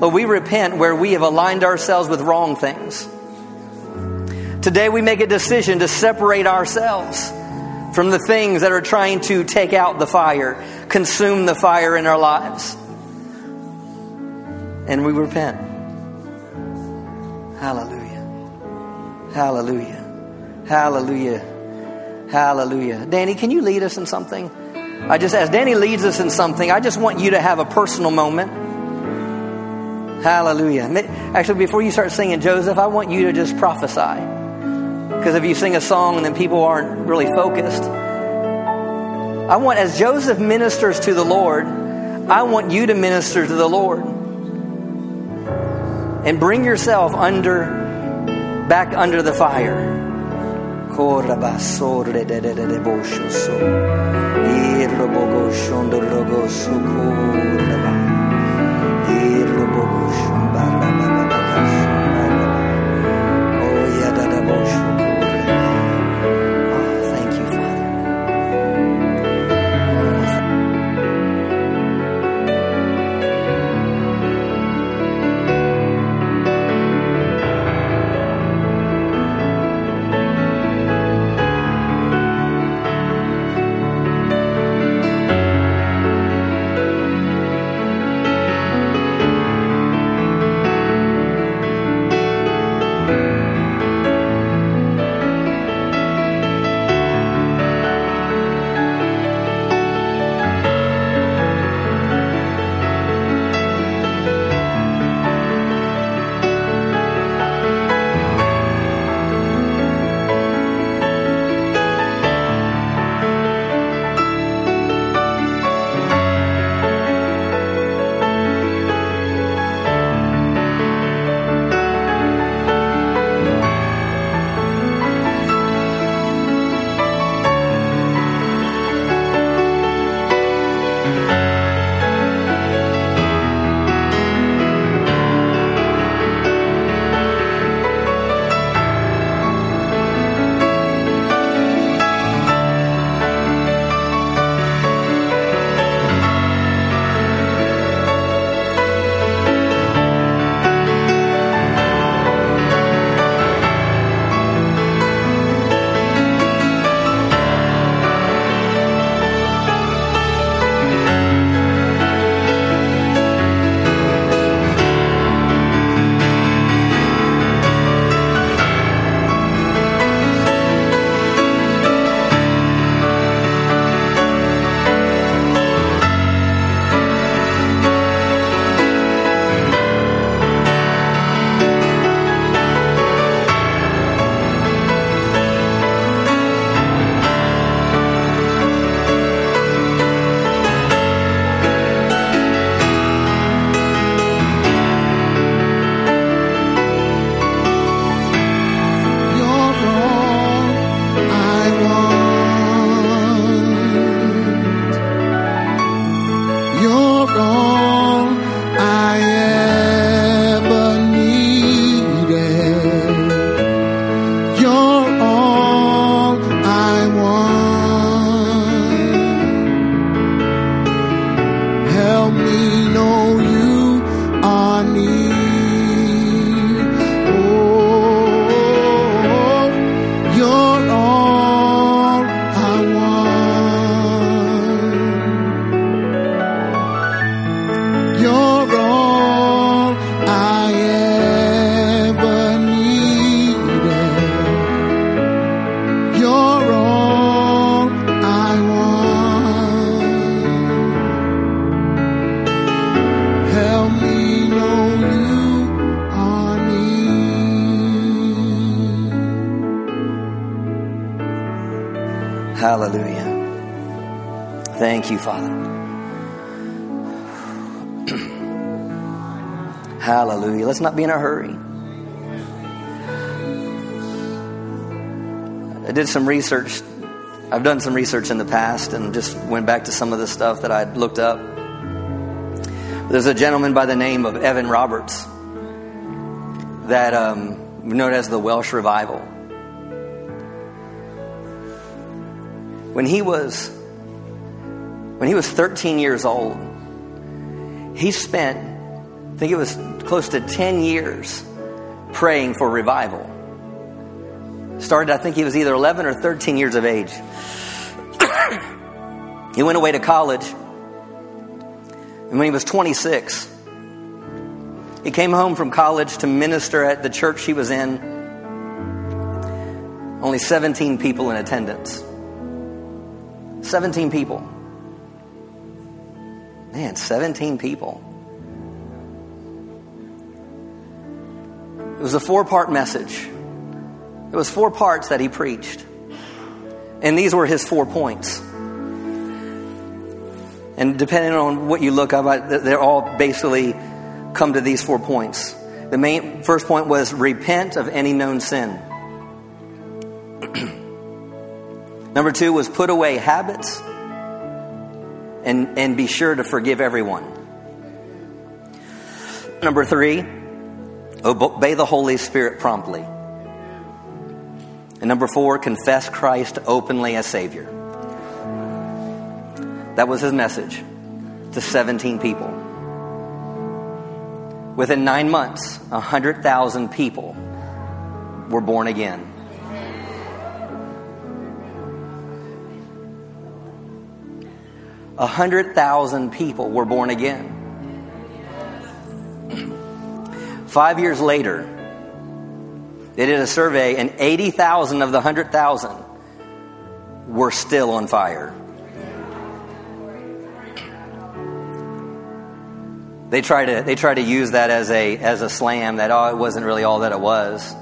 S1: Lord, we repent where we have aligned ourselves with wrong things. Today we make a decision to separate ourselves from the things that are trying to take out the fire, consume the fire in our lives. And we repent. Hallelujah. Hallelujah. Hallelujah. Hallelujah. Danny, can you lead us in something? I just, as Danny leads us in something, I just want you to have a personal moment. Hallelujah. Actually, before you start singing Joseph, I want you to just prophesy. Because if you sing a song and then people aren't really focused, I want, as Joseph ministers to the Lord, I want you to minister to the Lord. And bring yourself under, back under the fire. Let's not be in a hurry. I did some research. I've done some research in the past and just went back to some of the stuff that I'd looked up. There's a gentleman by the name of Evan Roberts that um, known as the Welsh Revival. When he was when he was 13 years old, he spent I think it was close to 10 years praying for revival. Started, I think he was either 11 or 13 years of age. he went away to college. And when he was 26, he came home from college to minister at the church he was in. Only 17 people in attendance. 17 people. Man, 17 people. It was a four part message. It was four parts that he preached. And these were his four points. And depending on what you look up, they're all basically come to these four points. The main first point was repent of any known sin. Number two was put away habits and, and be sure to forgive everyone. Number three, obey the Holy Spirit promptly. And number four, confess Christ openly as Savior. That was his message to 17 people. Within nine months, 100,000 people were born again. A hundred thousand people were born again. Five years later, they did a survey, and 80,000 of the 100,000 were still on fire. They try to they try to use that as a as a slam that oh it wasn't really all that it was,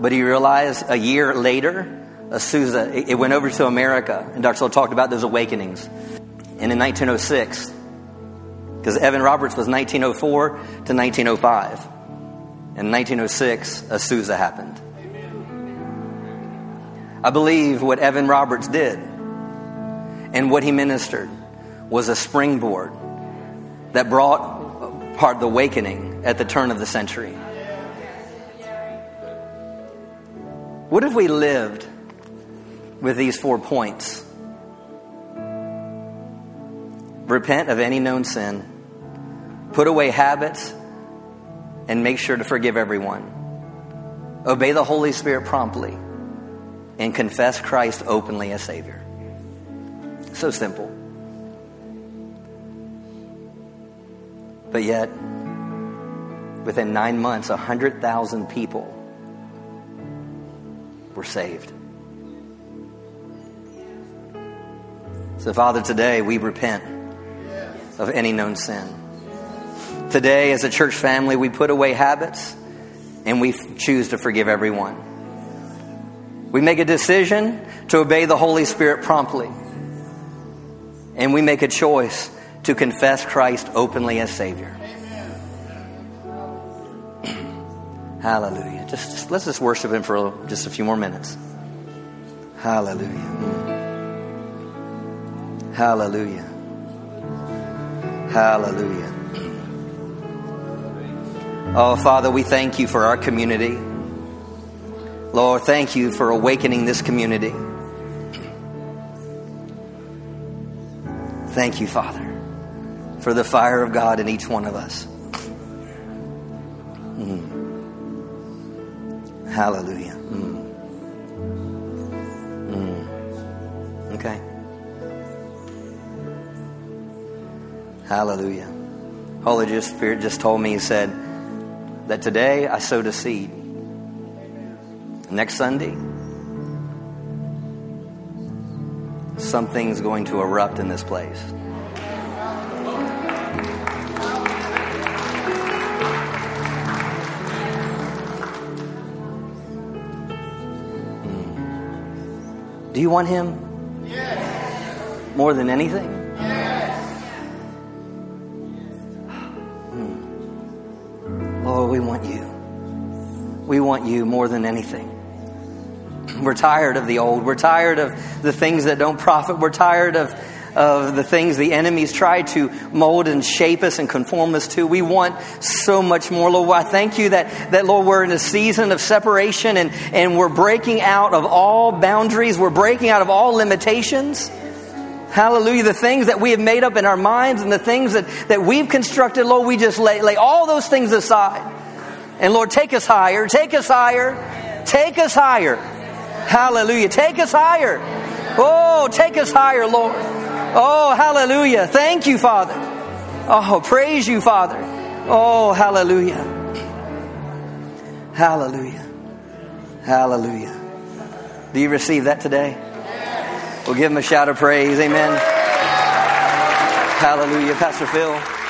S1: but you realize a year later, Azusa it went over to America, and Dr. Soul talked about those awakenings, and in 1906, because Evan Roberts was 1904 to 1905, in 1906 Azusa happened. I believe what Evan Roberts did and what he ministered was a springboard that brought part the awakening at the turn of the century. What if we lived with these four points? Repent of any known sin, put away habits, and make sure to forgive everyone. Obey the Holy Spirit promptly, and confess Christ openly as Savior. So simple. But yet, within nine months, 100,000 people were saved. So, Father, today we repent of any known sin. Today, as a church family, we put away habits and we choose to forgive everyone. We make a decision to obey the Holy Spirit promptly. And we make a choice to confess Christ openly as Savior. Hallelujah. Just, just, let's just worship Him for just a few more minutes. Hallelujah. Hallelujah. Hallelujah. Oh, Father, we thank you for our community. Lord, thank you for awakening this community. Thank you, Father for the fire of God in each one of us. Mm. Hallelujah. Hallelujah. Holy Spirit just told me, He said, that today I sowed a seed. Next Sunday, something's going to erupt in this place. Hmm. Do you want Him? Yes. More than anything? You more than anything. We're tired of the old. We're tired of the things that don't profit. We're tired of of the things the enemies try to mold and shape us and conform us to. We want so much more, Lord. I thank you that, that Lord, we're in a season of separation and, and we're breaking out of all boundaries. We're breaking out of all limitations. Hallelujah. The things that we have made up in our minds and the things that, that we've constructed, Lord, we just lay, lay all those things aside. And Lord, take us higher, take us higher, take us higher. Hallelujah. Take us higher. Oh, take us higher, Lord. Oh, hallelujah. Thank you, Father. Oh, praise you, Father. Oh, hallelujah. Hallelujah. Hallelujah. Do you receive that today? We'll give him a shout of praise. Amen. Hallelujah. Pastor Phil.